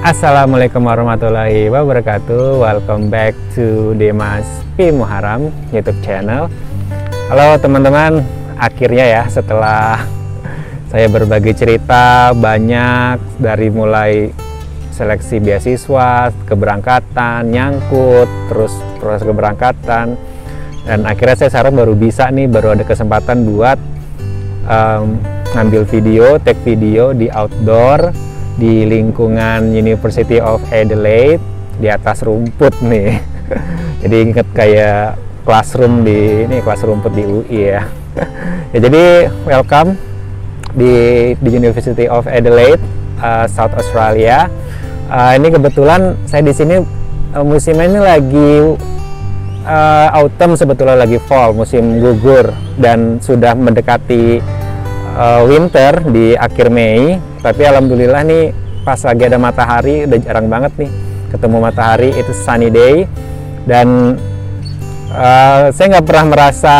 Assalamualaikum warahmatullahi wabarakatuh. Welcome back to Demas P. Muharam YouTube channel. Halo teman-teman. Akhirnya ya setelah saya berbagi cerita banyak dari mulai seleksi beasiswa, keberangkatan, nyangkut, terus proses keberangkatan. Dan akhirnya saya sekarang baru bisa nih baru ada kesempatan buat um, ngambil video, take video di outdoor di lingkungan University of Adelaide di atas rumput nih. jadi inget kayak classroom di ini kelas rumput di UI ya. ya jadi welcome di di University of Adelaide, uh, South Australia. Uh, ini kebetulan saya di sini uh, musimnya ini lagi uh, autumn sebetulnya lagi fall, musim gugur dan sudah mendekati uh, winter di akhir Mei tapi alhamdulillah nih pas lagi ada matahari udah jarang banget nih ketemu matahari itu sunny day. Dan uh, saya nggak pernah merasa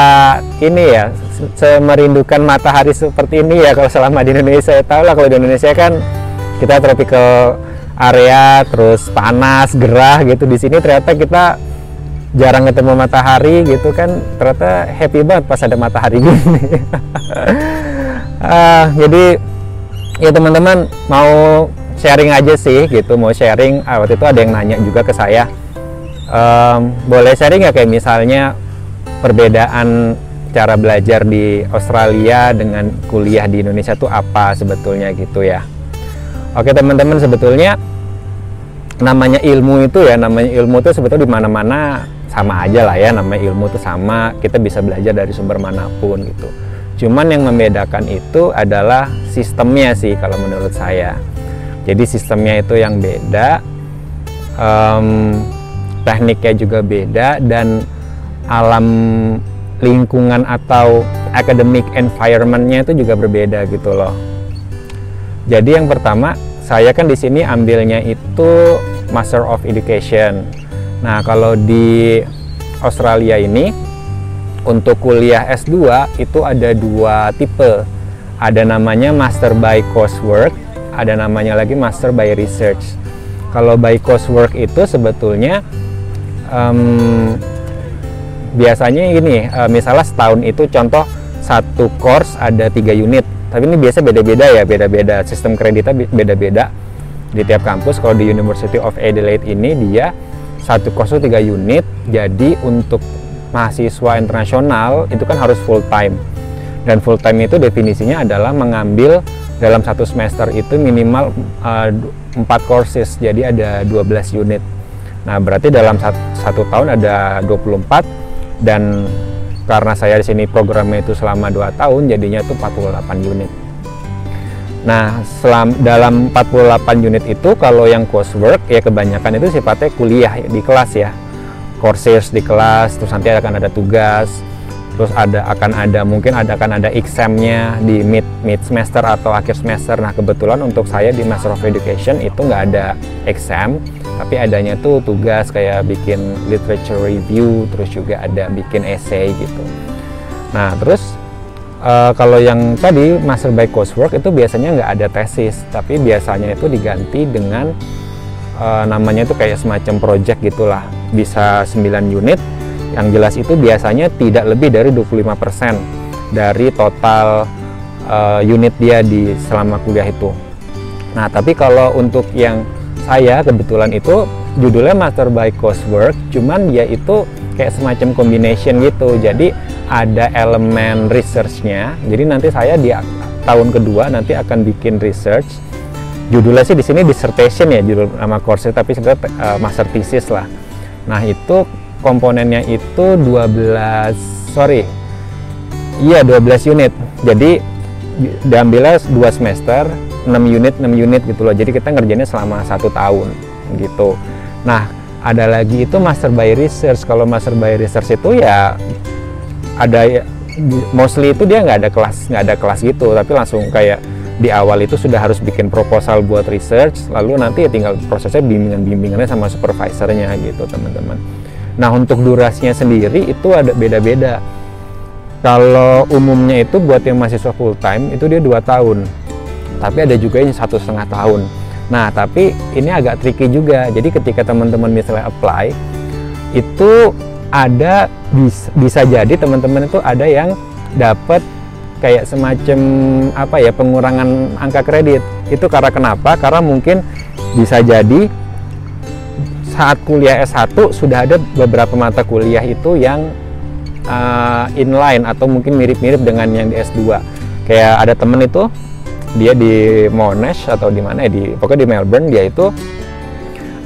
ini ya semerindukan matahari seperti ini ya kalau selama di Indonesia. Saya tahu lah kalau di Indonesia kan kita tropical area terus panas gerah gitu. Di sini ternyata kita jarang ketemu matahari gitu kan ternyata happy banget pas ada matahari gini uh, jadi ya teman-teman mau sharing aja sih gitu mau sharing. Ah, waktu itu ada yang nanya juga ke saya um, boleh sharing ya kayak misalnya perbedaan cara belajar di Australia dengan kuliah di Indonesia tuh apa sebetulnya? Gitu ya. Oke teman-teman sebetulnya namanya ilmu itu ya namanya ilmu itu sebetulnya di mana-mana sama aja lah ya namanya ilmu itu sama kita bisa belajar dari sumber mana pun gitu Cuman yang membedakan itu adalah sistemnya sih kalau menurut saya. Jadi sistemnya itu yang beda, um, tekniknya juga beda dan alam lingkungan atau academic environmentnya itu juga berbeda gitu loh. Jadi yang pertama saya kan di sini ambilnya itu Master of Education. Nah kalau di Australia ini untuk kuliah S2 itu ada dua tipe. Ada namanya Master by Coursework, ada namanya lagi Master by Research. Kalau by Coursework itu sebetulnya um, biasanya ini, uh, misalnya setahun itu contoh satu course ada tiga unit. Tapi ini biasa beda-beda ya, beda-beda. Sistem kreditnya beda-beda di tiap kampus. Kalau di University of Adelaide ini dia satu course itu tiga unit. Jadi untuk mahasiswa internasional itu kan harus full time. Dan full time itu definisinya adalah mengambil dalam satu semester itu minimal uh, 4 courses jadi ada 12 unit. Nah berarti dalam satu, satu tahun ada 24 dan karena saya di sini programnya itu selama 2 tahun jadinya itu 48 unit. Nah, selam, dalam 48 unit itu kalau yang coursework ya kebanyakan itu sifatnya kuliah di kelas ya courses di kelas terus nanti akan ada tugas terus ada akan ada mungkin ada akan ada examnya di mid mid semester atau akhir semester. Nah kebetulan untuk saya di Master of Education itu nggak ada exam tapi adanya tuh tugas kayak bikin literature review terus juga ada bikin essay gitu. Nah terus uh, kalau yang tadi Master by Coursework itu biasanya nggak ada tesis tapi biasanya itu diganti dengan uh, namanya itu kayak semacam project gitulah bisa 9 unit. Yang jelas itu biasanya tidak lebih dari 25% dari total uh, unit dia di selama kuliah itu. Nah tapi kalau untuk yang saya kebetulan itu judulnya Master by Coursework cuman dia itu kayak semacam combination gitu. Jadi ada elemen researchnya. Jadi nanti saya di tahun kedua nanti akan bikin research. Judulnya sih di sini dissertation ya judul nama course tapi sebenarnya uh, master thesis lah nah itu komponennya itu 12 sorry. Iya 12 unit. Jadi diambilnya dua semester 6 unit 6 unit gitu loh. Jadi kita ngerjainnya selama satu tahun gitu. Nah ada lagi itu master by research. Kalau master by research itu ya ada mostly itu dia nggak ada kelas nggak ada kelas gitu. Tapi langsung kayak di awal itu sudah harus bikin proposal buat research lalu nanti ya tinggal prosesnya bimbingan-bimbingannya sama supervisornya gitu teman-teman. Nah untuk durasinya sendiri itu ada beda-beda. Kalau umumnya itu buat yang mahasiswa full time itu dia dua tahun. Tapi ada juga yang satu setengah tahun. Nah, tapi ini agak tricky juga. Jadi ketika teman-teman misalnya apply, itu ada bisa, bisa jadi teman-teman itu ada yang dapat kayak semacam apa ya pengurangan angka kredit. Itu karena kenapa? Karena mungkin bisa jadi saat kuliah S1 sudah ada beberapa mata kuliah itu yang uh, inline atau mungkin mirip-mirip dengan yang di S2. Kayak ada temen itu dia di Monash atau di mana ya di pokoknya di Melbourne dia itu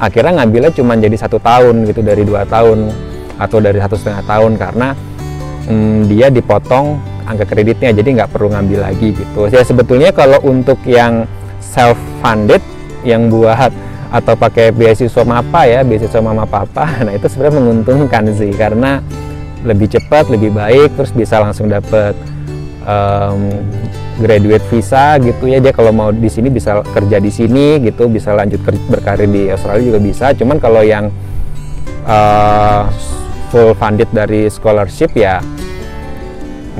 akhirnya ngambilnya cuma jadi satu tahun gitu dari dua tahun atau dari satu setengah tahun karena hmm, dia dipotong angka kreditnya jadi nggak perlu ngambil lagi gitu. Ya sebetulnya kalau untuk yang self funded yang buat atau pakai beasiswa mapa ya beasiswa mama papa nah itu sebenarnya menguntungkan sih karena lebih cepat lebih baik terus bisa langsung dapet um, graduate visa gitu ya. Dia kalau mau di sini bisa kerja di sini gitu bisa lanjut berkarir di Australia juga bisa. Cuman kalau yang uh, full funded dari scholarship ya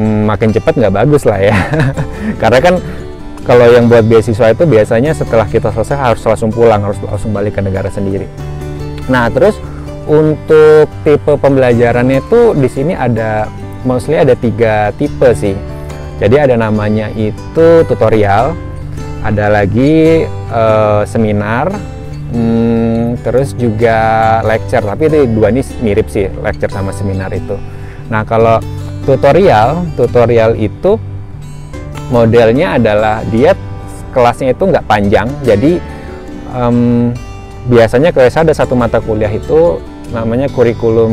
makin cepat nggak bagus lah ya karena kan kalau yang buat beasiswa itu biasanya setelah kita selesai harus langsung pulang harus langsung balik ke negara sendiri nah terus untuk tipe pembelajarannya itu di sini ada mostly ada tiga tipe sih jadi ada namanya itu tutorial, ada lagi uh, seminar, hmm, terus juga lecture. Tapi itu dua ini mirip sih lecture sama seminar itu. Nah kalau tutorial, tutorial itu modelnya adalah dia kelasnya itu nggak panjang, jadi um, biasanya kalau saya ada satu mata kuliah itu namanya kurikulum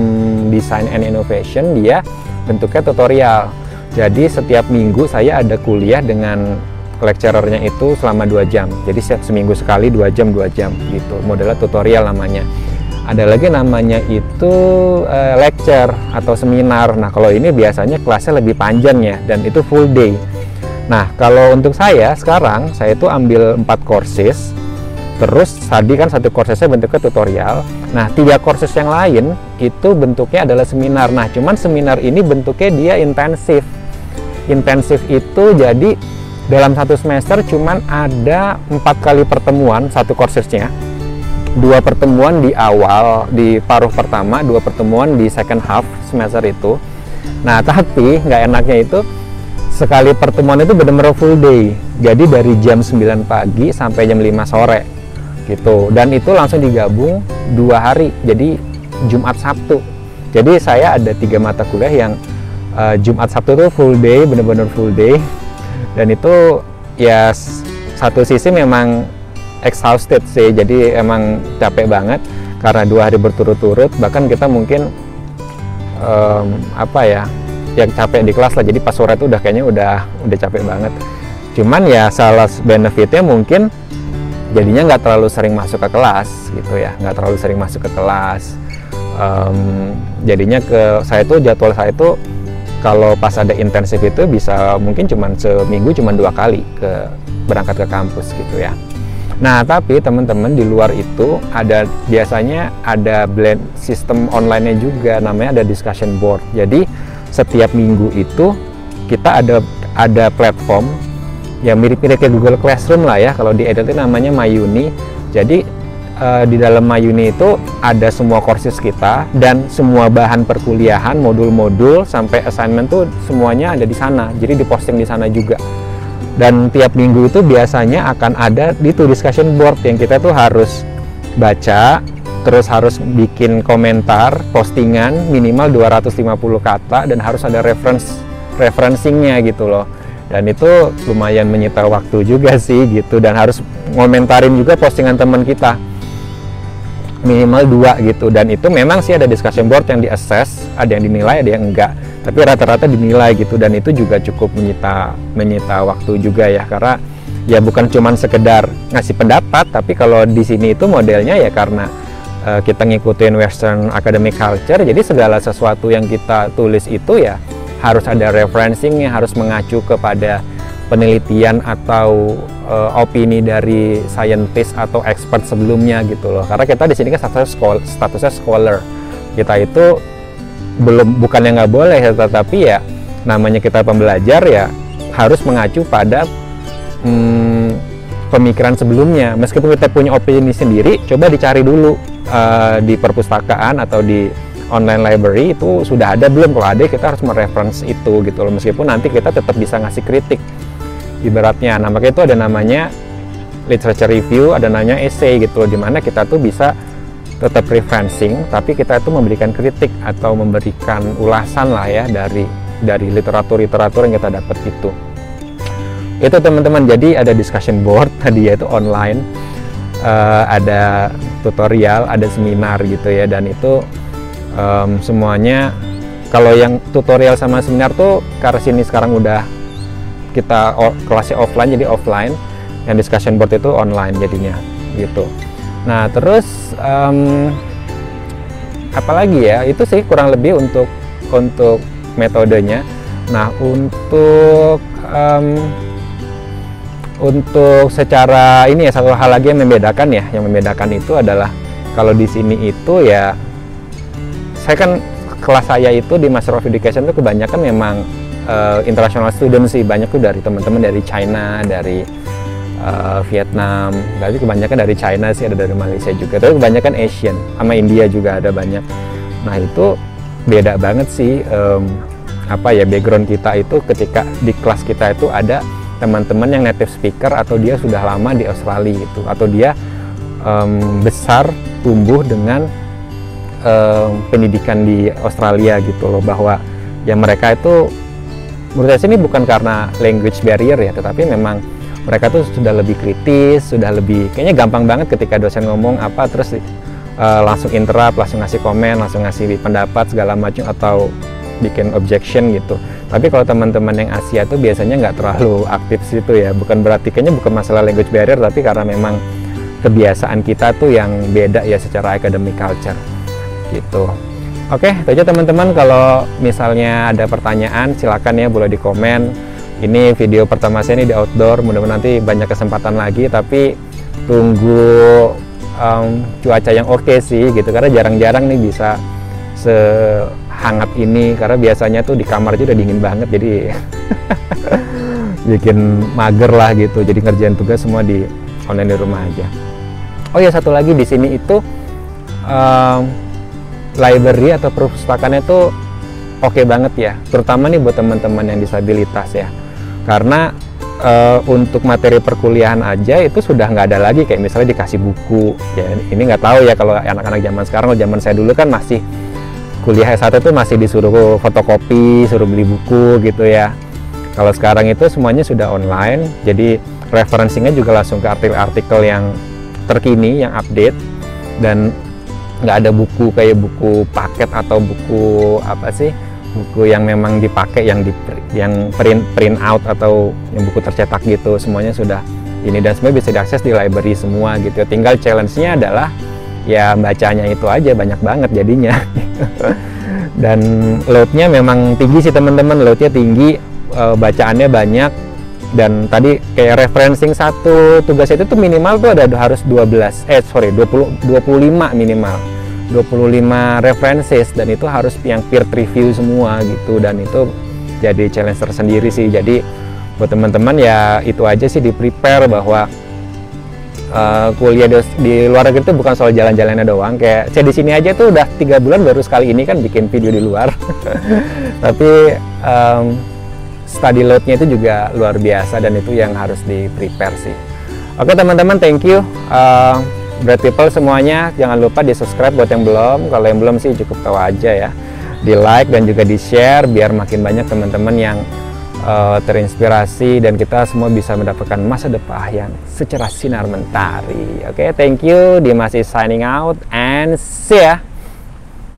design and innovation dia bentuknya tutorial jadi setiap minggu saya ada kuliah dengan lecturernya itu selama dua jam. Jadi setiap seminggu sekali dua jam dua jam gitu. Modelnya tutorial namanya. Ada lagi namanya itu uh, lecture atau seminar. Nah kalau ini biasanya kelasnya lebih panjang ya dan itu full day. Nah kalau untuk saya sekarang saya itu ambil empat courses. Terus tadi kan satu course bentuknya tutorial. Nah, tiga courses yang lain itu bentuknya adalah seminar. Nah, cuman seminar ini bentuknya dia intensif intensif itu jadi dalam satu semester cuman ada empat kali pertemuan satu kursisnya dua pertemuan di awal di paruh pertama dua pertemuan di second half semester itu. Nah tapi nggak enaknya itu sekali pertemuan itu benar-benar full day. Jadi dari jam 9 pagi sampai jam 5 sore gitu. Dan itu langsung digabung dua hari jadi Jumat Sabtu. Jadi saya ada tiga mata kuliah yang uh, Jumat Sabtu tuh full day bener-bener full day. Dan itu ya satu sisi memang exhausted sih. Jadi emang capek banget karena dua hari berturut-turut. Bahkan kita mungkin um, apa ya yang capek di kelas lah. Jadi pas sore itu udah kayaknya udah udah capek banget. Cuman ya salah benefitnya mungkin jadinya nggak terlalu sering masuk ke kelas gitu ya. Nggak terlalu sering masuk ke kelas. Um, jadinya ke saya tuh jadwal saya itu kalau pas ada intensif itu bisa mungkin cuma seminggu cuma dua kali ke berangkat ke kampus gitu ya. Nah, tapi teman-teman di luar itu ada biasanya ada blend sistem online-nya juga namanya ada discussion board. Jadi setiap minggu itu kita ada ada platform yang mirip-mirip kayak Google Classroom lah ya. Kalau di Edit namanya Mayuni. Jadi uh, di dalam Mayuni itu ada semua courses kita dan semua bahan perkuliahan, modul-modul sampai assignment tuh semuanya ada di sana. Jadi diposting di sana juga. Dan tiap minggu itu biasanya akan ada di tuh discussion board yang kita tuh harus baca, terus harus bikin komentar, postingan minimal 250 kata dan harus ada reference referencingnya gitu loh. Dan itu lumayan menyita waktu juga sih gitu dan harus ngomentarin juga postingan teman kita minimal dua gitu dan itu memang sih ada discussion board yang di assess ada yang dinilai ada yang enggak tapi rata-rata dinilai gitu dan itu juga cukup menyita menyita waktu juga ya karena ya bukan cuma sekedar ngasih pendapat tapi kalau di sini itu modelnya ya karena uh, kita ngikutin western academic culture jadi segala sesuatu yang kita tulis itu ya harus ada referencingnya harus mengacu kepada penelitian atau uh, opini dari scientist atau expert sebelumnya gitu loh. Karena kita di sini kan statusnya scholar. Kita itu belum bukan yang nggak boleh, tetapi ya namanya kita pembelajar ya harus mengacu pada hmm, pemikiran sebelumnya. Meskipun kita punya opini sendiri, coba dicari dulu uh, di perpustakaan atau di online library itu sudah ada belum? Kalau ada kita harus mereference itu gitu loh. Meskipun nanti kita tetap bisa ngasih kritik. Ibaratnya nah makanya itu ada namanya literature review ada namanya essay gitu loh di mana kita tuh bisa tetap referencing tapi kita itu memberikan kritik atau memberikan ulasan lah ya dari dari literatur-literatur yang kita dapat itu. Itu teman-teman. Jadi ada discussion board tadi yaitu online. Uh, ada tutorial ada seminar gitu ya. Dan itu um, semuanya kalau yang tutorial sama seminar tuh karena sini sekarang udah kita kelasnya offline jadi offline. Yang discussion board itu online jadinya gitu nah terus um, apalagi ya? Itu sih kurang lebih untuk untuk metodenya. Nah untuk um, untuk secara ini ya satu hal lagi yang membedakan ya yang membedakan itu adalah kalau di sini itu ya saya kan kelas saya itu di Master of Education itu kebanyakan memang uh, international student sih. Banyak tuh dari teman-teman dari China dari uh, Vietnam. Tapi kebanyakan dari China sih ada dari Malaysia juga. Tapi kebanyakan Asian. Sama India juga ada banyak. Nah itu beda banget sih um, apa ya background kita itu ketika di kelas kita itu ada teman-teman yang native speaker atau dia sudah lama di Australia itu atau dia um, besar tumbuh dengan uh, pendidikan di Australia gitu loh. Bahwa ya mereka itu menurut saya ini bukan karena language barrier ya tetapi memang mereka tuh sudah lebih kritis sudah lebih kayaknya gampang banget ketika dosen ngomong apa terus uh, langsung interrupt langsung ngasih komen langsung ngasih pendapat segala macam atau bikin objection gitu. Tapi kalau teman-teman yang Asia tuh biasanya nggak terlalu aktif situ ya. Bukan berarti kayaknya bukan masalah language barrier tapi karena memang kebiasaan kita tuh yang beda ya secara academic culture. Gitu. Oke itu aja teman-teman. Kalau misalnya ada pertanyaan silakan ya boleh di komen ini video pertama saya ini di outdoor mudah-mudahan nanti banyak kesempatan lagi tapi tunggu um, cuaca yang oke okay sih gitu. Karena jarang-jarang nih bisa sehangat ini karena biasanya tuh di kamar aja udah dingin banget jadi bikin mager lah gitu. Jadi ngerjain tugas semua di online di rumah aja. Oh ya satu lagi di sini itu um, library atau perpustakaan itu oke okay banget ya terutama nih buat teman-teman yang disabilitas ya karena uh, untuk materi perkuliahan aja itu sudah nggak ada lagi kayak misalnya dikasih buku. Ya ini nggak tahu ya kalau anak-anak zaman sekarang kalau zaman saya dulu kan masih kuliah S1 itu masih disuruh fotokopi suruh beli buku gitu ya. Kalau sekarang itu semuanya sudah online jadi referensinya juga langsung ke artikel-artikel yang terkini yang update dan nggak ada buku kayak buku paket atau buku apa sih buku yang memang dipakai yang di yang print print out atau yang buku tercetak gitu semuanya sudah ini. Dan semuanya bisa diakses di library semua gitu. Tinggal challenge-nya adalah ya bacanya itu aja banyak banget jadinya. Dan loadnya memang tinggi sih teman-teman. Loadnya tinggi eh, bacaannya banyak. Dan tadi kayak referencing satu tugas itu tuh minimal tuh ada harus 12 eh sorry 20 25 minimal 25 references dan itu harus yang peer review semua gitu. Dan itu jadi challenge tersendiri sih. Jadi buat teman-teman ya itu aja sih di prepare bahwa uh, kuliah di, di luar negeri itu bukan soal jalan-jalannya doang. Kayak saya di sini aja tuh udah tiga bulan baru sekali ini kan bikin video di luar. Tapi um, study loadnya itu juga luar biasa dan itu yang harus di prepare sih. Oke teman-teman thank you. Uh, Bright People semuanya jangan lupa di subscribe buat yang belum. Kalau yang belum sih cukup tahu aja ya. Di like dan juga di share biar makin banyak teman-teman yang uh, terinspirasi dan kita semua bisa mendapatkan masa depan yang secara sinar mentari. Oke okay, thank you. Dimas is signing out and see ya